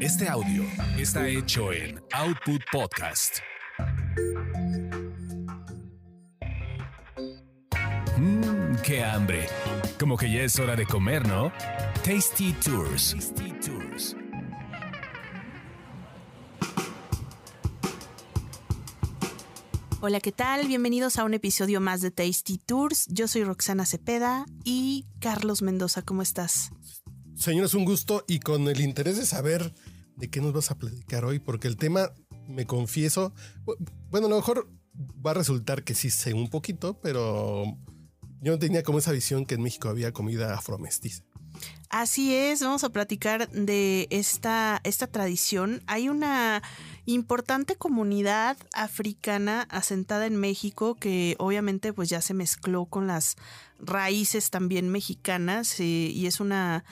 Este audio está hecho en Output Podcast. Mmm, qué hambre. Como que ya es hora de comer, ¿no? Tasty Tours. Tasty Tours. Hola, ¿qué tal? Bienvenidos a un episodio más de Tasty Tours. Yo soy Roxana Cepeda y Carlos Mendoza, ¿cómo estás? Señor, es un gusto y con el interés de saber de qué nos vas a platicar hoy, porque el tema, me confieso, bueno, a lo mejor va a resultar que sí sé un poquito, pero yo no tenía como esa visión que en México había comida afromestiza. Así es, vamos a platicar de esta, esta tradición. Hay una importante comunidad africana asentada en México que obviamente pues ya se mezcló con las raíces también mexicanas eh, y es una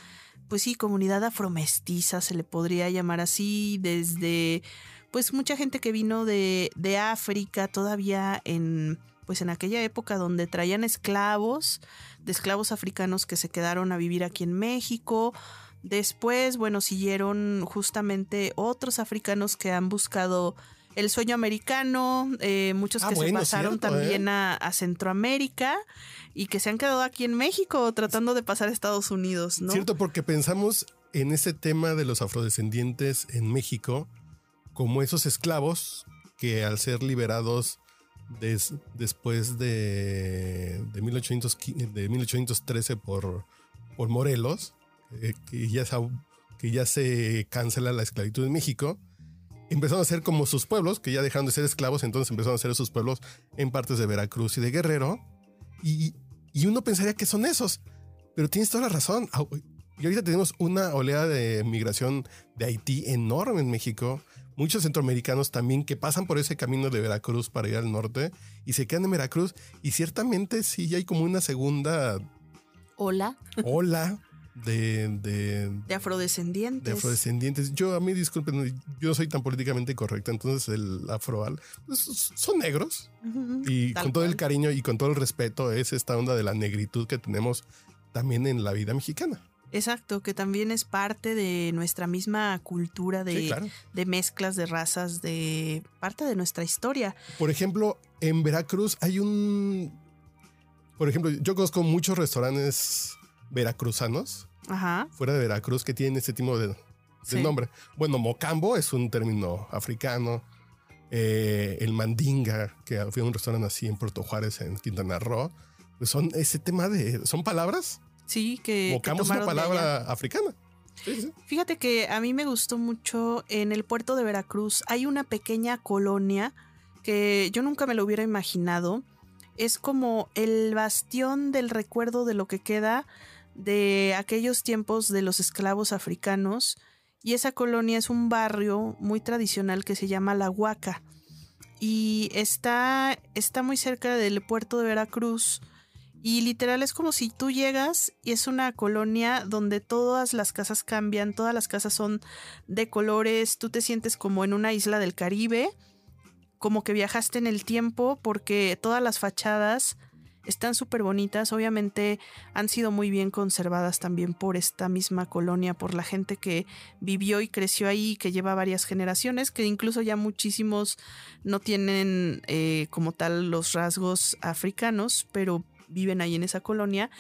pues sí, comunidad afromestiza se le podría llamar así, desde pues mucha gente que vino de, de África todavía en pues en aquella época donde traían esclavos, de esclavos africanos que se quedaron a vivir aquí en México. Después, bueno, siguieron justamente otros africanos que han buscado el sueño americano, eh, muchos Ah, que se pasaron cierto, también ¿eh? a, a Centroamérica y que se han quedado aquí en México tratando de pasar a Estados Unidos, ¿no? Cierto, porque pensamos en ese tema de los afrodescendientes en México como esos esclavos que al ser liberados des- después de, de, 1815 de 1813 por, por Morelos, eh, que, ya se, que ya se cancela la esclavitud en México, empezaron a ser como sus pueblos, que ya dejaron de ser esclavos, entonces empezaron a ser sus pueblos en partes de Veracruz y de Guerrero. Y, y uno pensaría que son esos, pero tienes toda la razón. Y ahorita tenemos una oleada de migración de Haití enorme en México. Muchos centroamericanos también que pasan por ese camino de Veracruz para ir al norte y se quedan en Veracruz. Y ciertamente sí hay como una segunda Hola, ola de, de, de afrodescendientes. de afrodescendientes. Yo, a mí, disculpen, yo no soy tan políticamente correcta, entonces el afroal pues, son negros. Y con todo el cariño y con todo el respeto es esta onda de la negritud que tenemos también en la vida mexicana. Exacto, que también es parte de nuestra misma cultura de, Sí, claro. de mezclas de razas, de parte de nuestra historia. Por ejemplo, en Veracruz hay un... Por ejemplo, yo conozco muchos restaurantes veracruzanos Ajá. fuera de Veracruz que tienen este tipo de, de Sí. nombre. Bueno, mocambo es un término africano. Eh, el mandinga, que fue un restaurante así en Puerto Juárez, en Quintana Roo. Pues son ese tema de... ¿Son palabras? Sí, que. que Mocambo es una palabra africana. Sí, sí. Fíjate que a mí me gustó mucho en el puerto de Veracruz. Hay una pequeña colonia que yo nunca me lo hubiera imaginado. Es como el bastión del recuerdo de lo que queda de aquellos tiempos de los esclavos africanos. Y esa colonia es un barrio muy tradicional que se llama La Huaca. Y está, está muy cerca del puerto de Veracruz. Y literal es como si tú llegas y es una colonia donde todas las casas cambian, todas las casas son de colores, tú te sientes como en una isla del Caribe, como que viajaste en el tiempo porque todas las fachadas están súper bonitas, obviamente han sido muy bien conservadas también por esta misma colonia, por la gente que vivió y creció ahí, que lleva varias generaciones, que incluso ya muchísimos no tienen eh, como tal los rasgos africanos, pero viven ahí en esa colonia.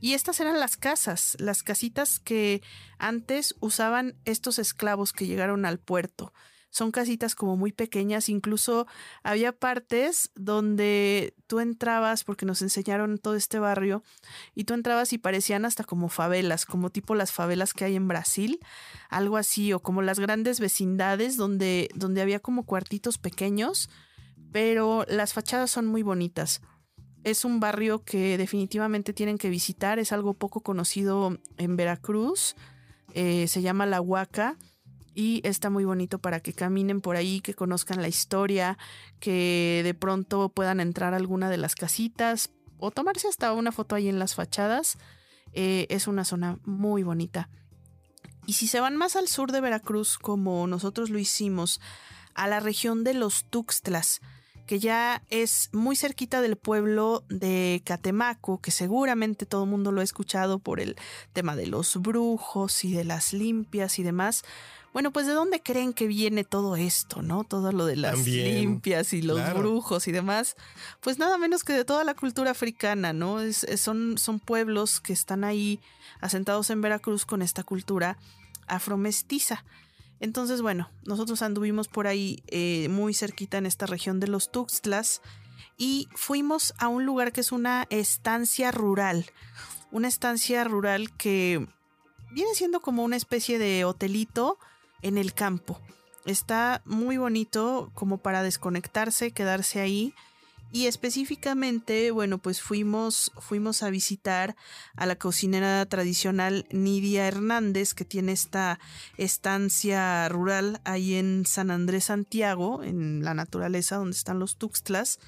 Y estas eran las casas, las casitas que antes usaban estos esclavos que llegaron al puerto. Son casitas como muy pequeñas, incluso había partes donde tú entrabas, porque nos enseñaron todo este barrio, y tú entrabas y parecían hasta como favelas, como tipo las favelas que hay en Brasil, algo así, o como las grandes vecindades donde, donde había como cuartitos pequeños, pero las fachadas son muy bonitas. Es un barrio que definitivamente tienen que visitar, es algo poco conocido en Veracruz, eh, se llama La Huaca y está muy bonito para que caminen por ahí, que conozcan la historia, que de pronto puedan entrar a alguna de las casitas o tomarse hasta una foto ahí en las fachadas. Eh, es una zona muy bonita. Y si se van más al sur de Veracruz, como nosotros lo hicimos, a la región de los Tuxtlas, que ya es muy cerquita del pueblo de Catemaco, que seguramente todo el mundo lo ha escuchado por el tema de los brujos y de las limpias y demás. Bueno, pues de dónde creen que viene todo esto, ¿no? Todo lo de las limpias y los brujos y demás. Pues nada menos que de toda la cultura africana, ¿no? son, son pueblos que están ahí asentados en Veracruz con esta cultura afromestiza. Entonces, bueno, nosotros anduvimos por ahí eh, muy cerquita en esta región de los Tuxtlas y fuimos a un lugar que es una estancia rural. Una estancia rural que viene siendo como una especie de hotelito en el campo. Está muy bonito como para desconectarse, quedarse ahí. Y específicamente, bueno, pues fuimos, fuimos a visitar a la cocinera tradicional Nidia Hernández, que tiene esta estancia rural ahí en San Andrés Santiago, en la naturaleza donde están los Tuxtlas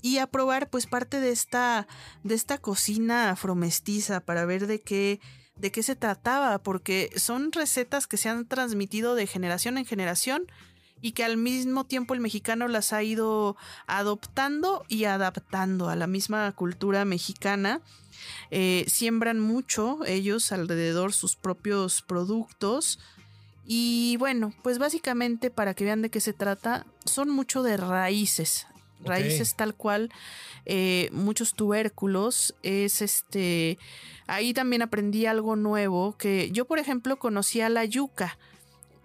y a probar pues parte de esta de esta cocina afromestiza para ver de qué de qué se trataba, porque son recetas que se han transmitido de generación en generación y que al mismo tiempo el mexicano las ha ido adoptando y adaptando a la misma cultura mexicana. Eh, siembran mucho ellos alrededor sus propios productos. Y bueno, pues básicamente para que vean de qué se trata, son mucho de raíces. Raíces tal cual, eh, muchos tubérculos. Es este ahí también aprendí algo nuevo que yo, por ejemplo, conocía la yuca.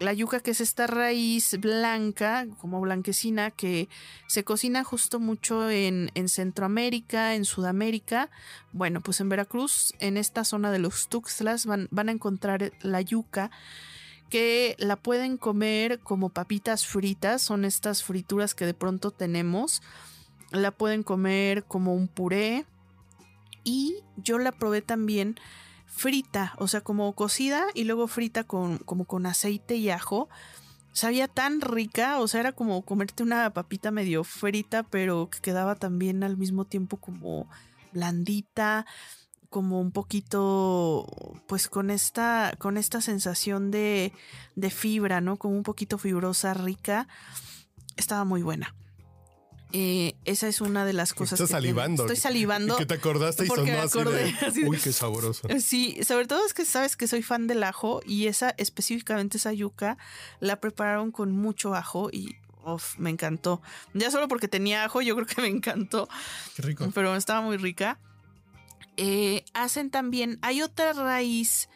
La yuca que es esta raíz blanca, como blanquecina, que se cocina justo mucho en, Centroamérica, en Sudamérica. Bueno, pues en Veracruz, en esta zona de los Tuxtlas, van, van a encontrar la yuca que la pueden comer como papitas fritas, son estas frituras que de pronto tenemos. La pueden comer como un puré, y yo la probé también frita, o sea, como cocida y luego frita con, como con aceite y ajo. Sabía tan rica, o sea, era como comerte una papita medio frita, pero que quedaba también al mismo tiempo como blandita, como un poquito, pues con esta, con esta sensación de, de fibra, ¿no? Como un poquito fibrosa, rica. Estaba muy buena. Eh, esa es una de las cosas. Estás salivando. Estoy salivando. Que te acordaste y sonó así, de, Uy, qué sabroso. Sí, sobre todo es que sabes que soy fan del ajo y esa, específicamente esa yuca, la prepararon con mucho ajo y me encantó. Ya solo porque tenía ajo, yo creo que me encantó. Qué rico. Pero estaba muy rica. Eh, hacen también, hay otra raíz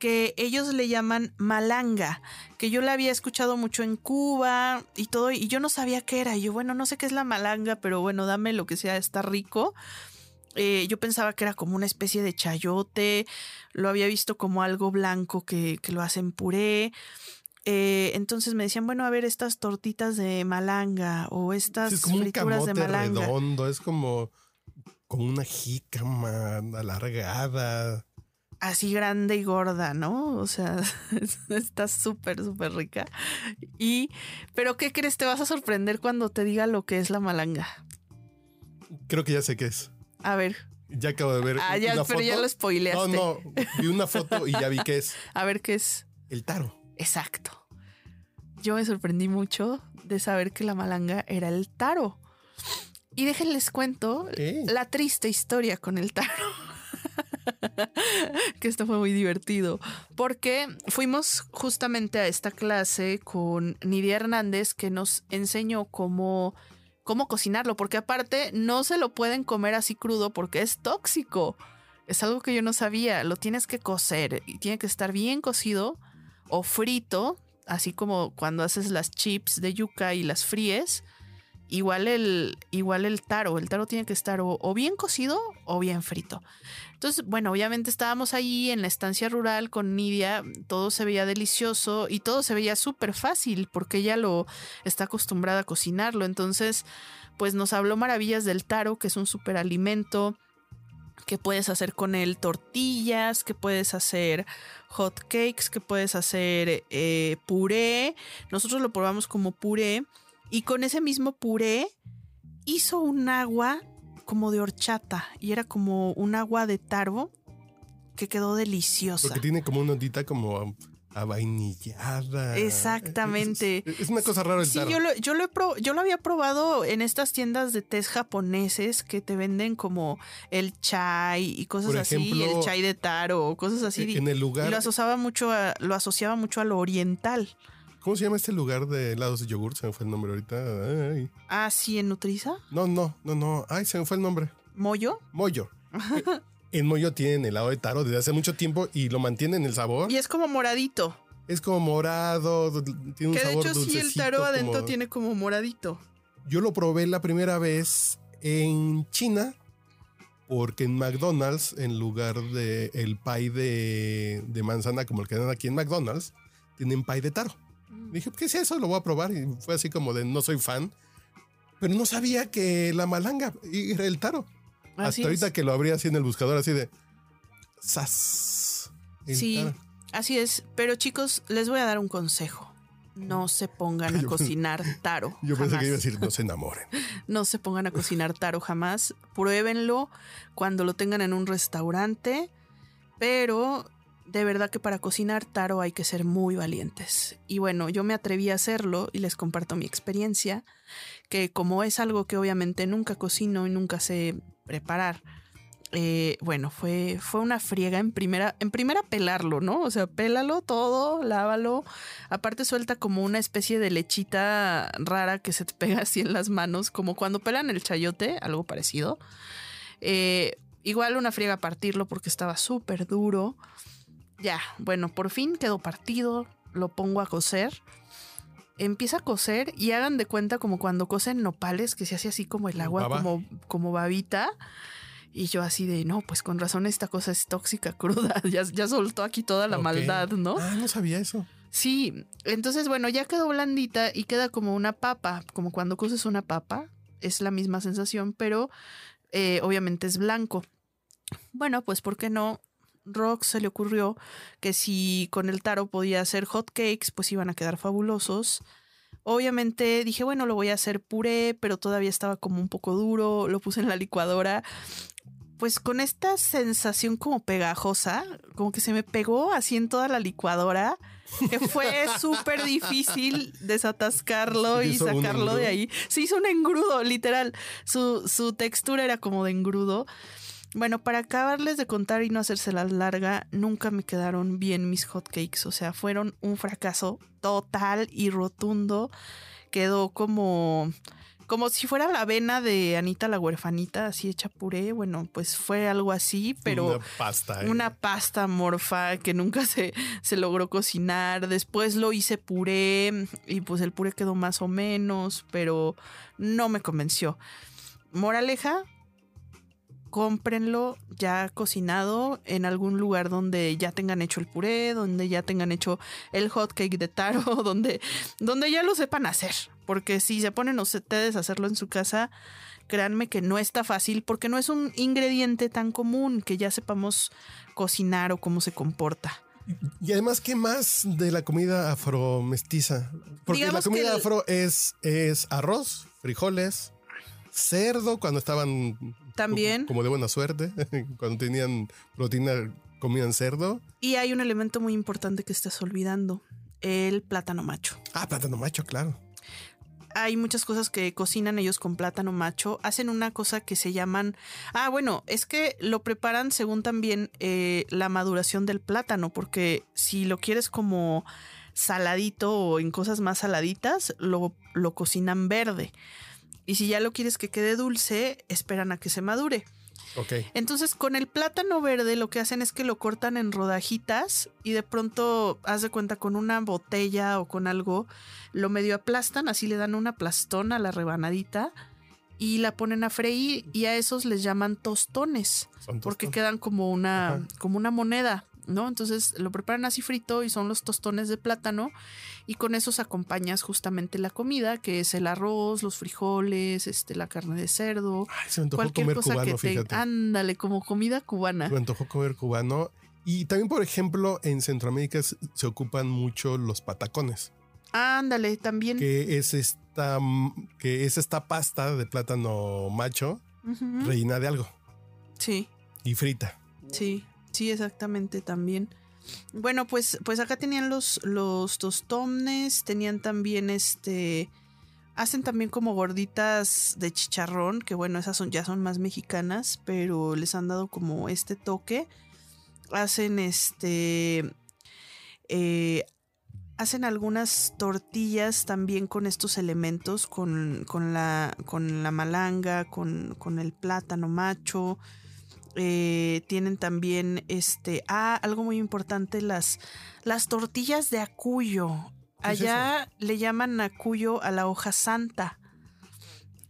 que ellos le llaman malanga, que yo la había escuchado mucho en Cuba y todo, y yo no sabía qué era. Y yo, bueno, no sé qué es la malanga, pero bueno, dame lo que sea, está rico. Eh, yo pensaba que era como una especie de chayote, lo había visto como algo blanco que, lo hacen puré. Eh, entonces me decían, bueno, a ver, estas tortitas de malanga o estas es como frituras de malanga. redondo, es como, como una jícama alargada así grande y gorda, ¿no? O sea, está súper, súper rica. Y, pero ¿qué crees? Te vas a sorprender cuando te diga lo que es la malanga. Creo que ya sé qué es. A ver. Ya acabo de ver. Ah, ya, pero ya lo spoileaste. No, no. Vi una foto y ya vi qué es. A ver qué es. El taro. Exacto. Yo me sorprendí mucho de saber que la malanga era el taro. Y déjenles cuento la triste historia con el taro. que esto fue muy divertido, porque fuimos justamente a esta clase con Nidia Hernández que nos enseñó cómo, cómo cocinarlo, porque aparte no se lo pueden comer así crudo porque es tóxico. Es algo que yo no sabía, lo tienes que cocer y tiene que estar bien cocido o frito, así como cuando haces las chips de yuca y las fríes igual el, igual el taro. El taro tiene que estar o, bien cocido o bien frito. Entonces, bueno, obviamente estábamos ahí en la estancia rural con Nidia, todo se veía delicioso y todo se veía súper fácil porque ella lo está acostumbrada a cocinarlo. Entonces, pues nos habló maravillas del taro, que es un súper alimento que puedes hacer con él tortillas, que puedes hacer hot cakes, que puedes hacer eh, puré. Nosotros lo probamos como puré y con ese mismo puré hizo un agua como de horchata y era como un agua de taro que quedó deliciosa. Porque tiene como una ondita como vainillada. Exactamente. Es, una cosa rara el sí, Yo lo, yo, lo yo lo había probado en estas tiendas de tés japoneses que te venden como el chai y cosas así, el chai de taro, cosas así. En el lugar. Y lo asociaba mucho a, lo asociaba mucho a lo oriental. ¿Cómo se llama este lugar de helados de yogur? Se me fue el nombre ahorita. Ah, sí, en Nutriza. No, no, no, no. Ay, se me fue el nombre. ¿Moyo? Moyo. en Moyo tienen helado de taro desde hace mucho tiempo y lo mantienen el sabor. Y es como moradito. Es como morado, tiene un que de hecho sí el taro adentro tiene como moradito. Yo lo probé la primera vez en China porque en McDonald's, en lugar de el pie de, de manzana como el que dan aquí en McDonald's, tienen pie de taro. Mm. Dije, ¿qué es eso? Lo voy a probar. Y fue así como de no soy fan. Pero no sabía que la malanga era el taro. Hasta ahorita que lo abrí así en el buscador, así de. ¡Sas! sí, así es. Pero chicos, les voy a dar un consejo. No se pongan a cocinar taro. Yo pensé que iba a decir no se enamoren. no se pongan a cocinar taro jamás. Pruébenlo cuando lo tengan en un restaurante. Pero de verdad que para cocinar taro hay que ser muy valientes. Y bueno, yo me atreví a hacerlo y les comparto mi experiencia, que como es algo que obviamente nunca cocino y nunca sé preparar, eh, bueno, fue, fue una friega en primera, en primera pelarlo, ¿no? O sea, pélalo todo, lávalo. Aparte suelta como una especie de lechita rara que se te pega así en las manos, como cuando pelan el chayote, algo parecido. Eh, igual una friega partirlo porque estaba súper duro. Ya, bueno, por fin quedó partido, lo pongo a cocer. Empieza a cocer y hagan de cuenta como cuando cocen nopales, que se hace así como el agua, como, como babita. Y yo así de, no, pues con razón esta cosa es tóxica, cruda. Ya, ya soltó aquí toda la maldad, ¿no? Ah, no sabía eso. Sí, entonces bueno, ya quedó blandita y queda como una papa, como cuando coces una papa. Es la misma sensación, pero eh, obviamente es blanco. Bueno, pues ¿por qué no? Rock se le ocurrió que si con el taro podía hacer hot cakes, pues iban a quedar fabulosos. Obviamente dije, bueno, lo voy a hacer puré, pero todavía estaba como un poco duro, lo puse en la licuadora. Pues con esta sensación como pegajosa, como que se me pegó así en toda la licuadora, que fue súper difícil desatascarlo y sacarlo de ahí. Se hizo un engrudo, literal. Su, su textura era como de engrudo. Bueno, para acabarles de contar y no hacerse la larga, nunca me quedaron bien mis hotcakes. O sea, fueron un fracaso total y rotundo. Quedó como como si fuera la avena de Anita la huerfanita, así hecha puré. Bueno, pues fue algo así, pero. Una pasta. ¿eh? Una pasta morfa que nunca se, se logró cocinar. Después lo hice puré y pues el puré quedó más o menos, pero no me convenció. Moraleja, cómprenlo ya cocinado en algún lugar donde ya tengan hecho el puré, donde ya tengan hecho el hot cake de taro, donde, donde ya lo sepan hacer. Porque si se ponen ustedes a hacerlo en su casa, créanme que no está fácil porque no es un ingrediente tan común que ya sepamos cocinar o cómo se comporta. Y además, ¿qué más de la comida afro-mestiza? Porque la comida afro es, es arroz, frijoles, cerdo cuando estaban también como de buena suerte, cuando tenían proteína comían cerdo. Y hay un elemento muy importante que estás olvidando, el plátano macho. Ah, plátano macho, claro. Hay muchas cosas que cocinan ellos con plátano macho. Hacen una cosa que se llaman... Ah, bueno, es que lo preparan según también eh, la maduración del plátano, porque si lo quieres como saladito o en cosas más saladitas, lo, lo cocinan verde. Y si ya lo quieres que quede dulce, esperan a que se madure. Okay. Entonces, con el plátano verde lo que hacen es que lo cortan en rodajitas y de pronto, haz de cuenta, con una botella o con algo, lo medio aplastan, así le dan una plastón a la rebanadita y la ponen a freír y a esos les llaman tostones, porque quedan como una, como una moneda. ¿No? Entonces lo preparan así frito y son los tostones de plátano y con esos acompañas justamente la comida, que es el arroz, los frijoles, este, la carne de cerdo, Ay, cualquier comer cosa cubano, que te, ándale, como comida cubana. Me antojó comer cubano y también, por ejemplo, en Centroamérica se ocupan mucho los patacones. Ándale, también. Que es esta, que es esta pasta de plátano macho rellena de algo. Sí. Y frita. Sí. Sí, exactamente también. Bueno, pues, pues acá tenían los, los tenían también este... Hacen también como gorditas de chicharrón, que bueno, esas son, ya son más mexicanas, pero les han dado como este toque. Hacen este... Eh, hacen algunas tortillas también con estos elementos, con, con, la, con la malanga, con, con el plátano macho, eh, tienen también este. Ah, algo muy importante: las, las tortillas de acuyo. Allá le llaman acuyo a la hoja santa.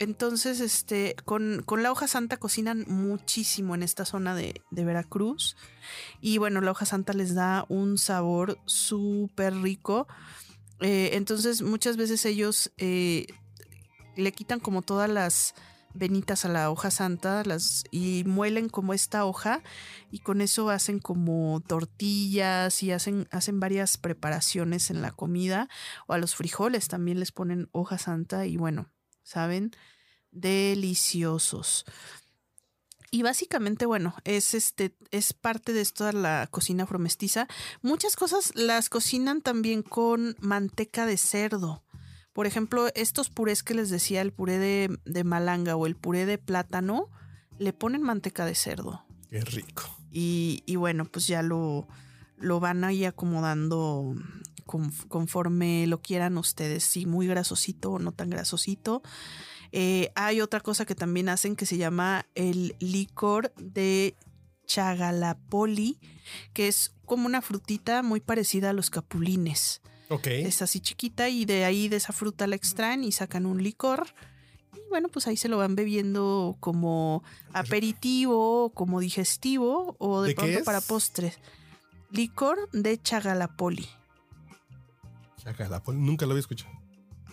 Entonces, este, con, la hoja santa cocinan muchísimo en esta zona de, Veracruz. Y bueno, la hoja santa les da un sabor súper rico. Eh, entonces, muchas veces ellos eh, le quitan como todas las venitas a la hoja santa las, y muelen como esta hoja y con eso hacen como tortillas y hacen, hacen varias preparaciones en la comida o a los frijoles también les ponen hoja santa y bueno, saben, deliciosos. Y básicamente, bueno, es este, es parte de toda la cocina afromestiza. Muchas cosas las cocinan también con manteca de cerdo. Por ejemplo, estos purés que les decía, el puré de, malanga o el puré de plátano, le ponen manteca de cerdo. Qué rico. Y, bueno, pues ya lo, lo van ahí acomodando conforme lo quieran ustedes, si muy grasosito o no tan grasosito. Eh, hay otra cosa que también hacen que se llama el licor de chagalapoli, que es como una frutita muy parecida a los capulines. Es así chiquita y de ahí de esa fruta la extraen y sacan un licor. Y bueno, pues ahí se lo van bebiendo como aperitivo, como digestivo o de, pronto para postres. Licor de Chagalapoli. Chagalapoli, nunca lo había escuchado.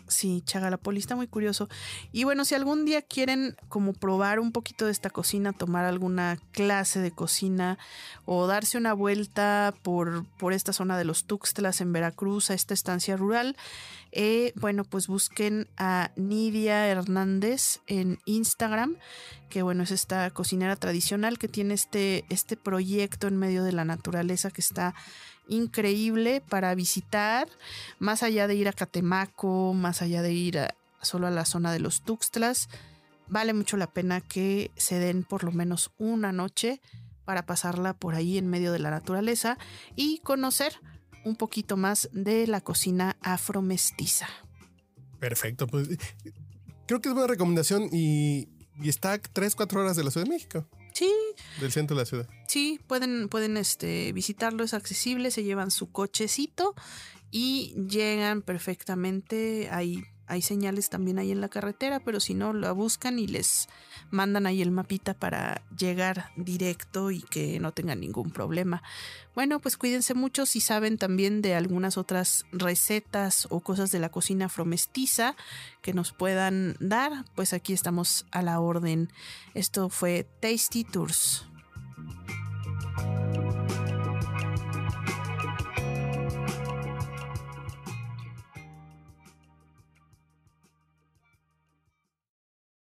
Sí, Chagalapoli está muy curioso. Y bueno, si algún día quieren como probar un poquito de esta cocina, tomar alguna clase de cocina o darse una vuelta por, por esta zona de los Tuxtlas en Veracruz, a esta estancia rural, eh, bueno, pues busquen a Nidia Hernández en Instagram, que bueno, es esta cocinera tradicional que tiene este, este proyecto en medio de la naturaleza que está increíble para visitar, más allá de ir a Catemaco, más allá de ir solo a la zona de los Tuxtlas. Vale mucho la pena que se den por lo menos una noche para pasarla por ahí en medio de la naturaleza y conocer un poquito más de la cocina afromestiza. Perfecto, pues creo que es buena recomendación y, y está 3, 4 horas de la Ciudad de México. Sí. Del centro de la ciudad. Sí, pueden, pueden este, visitarlo, es accesible, se llevan su cochecito y llegan perfectamente ahí hay señales también ahí en la carretera, pero si no, la buscan y les mandan ahí el mapita para llegar directo y que no tengan ningún problema. Bueno, pues cuídense mucho si saben también de algunas otras recetas o cosas de la cocina afromestiza que nos puedan dar, pues aquí estamos a la orden. Esto fue Tasty Tours.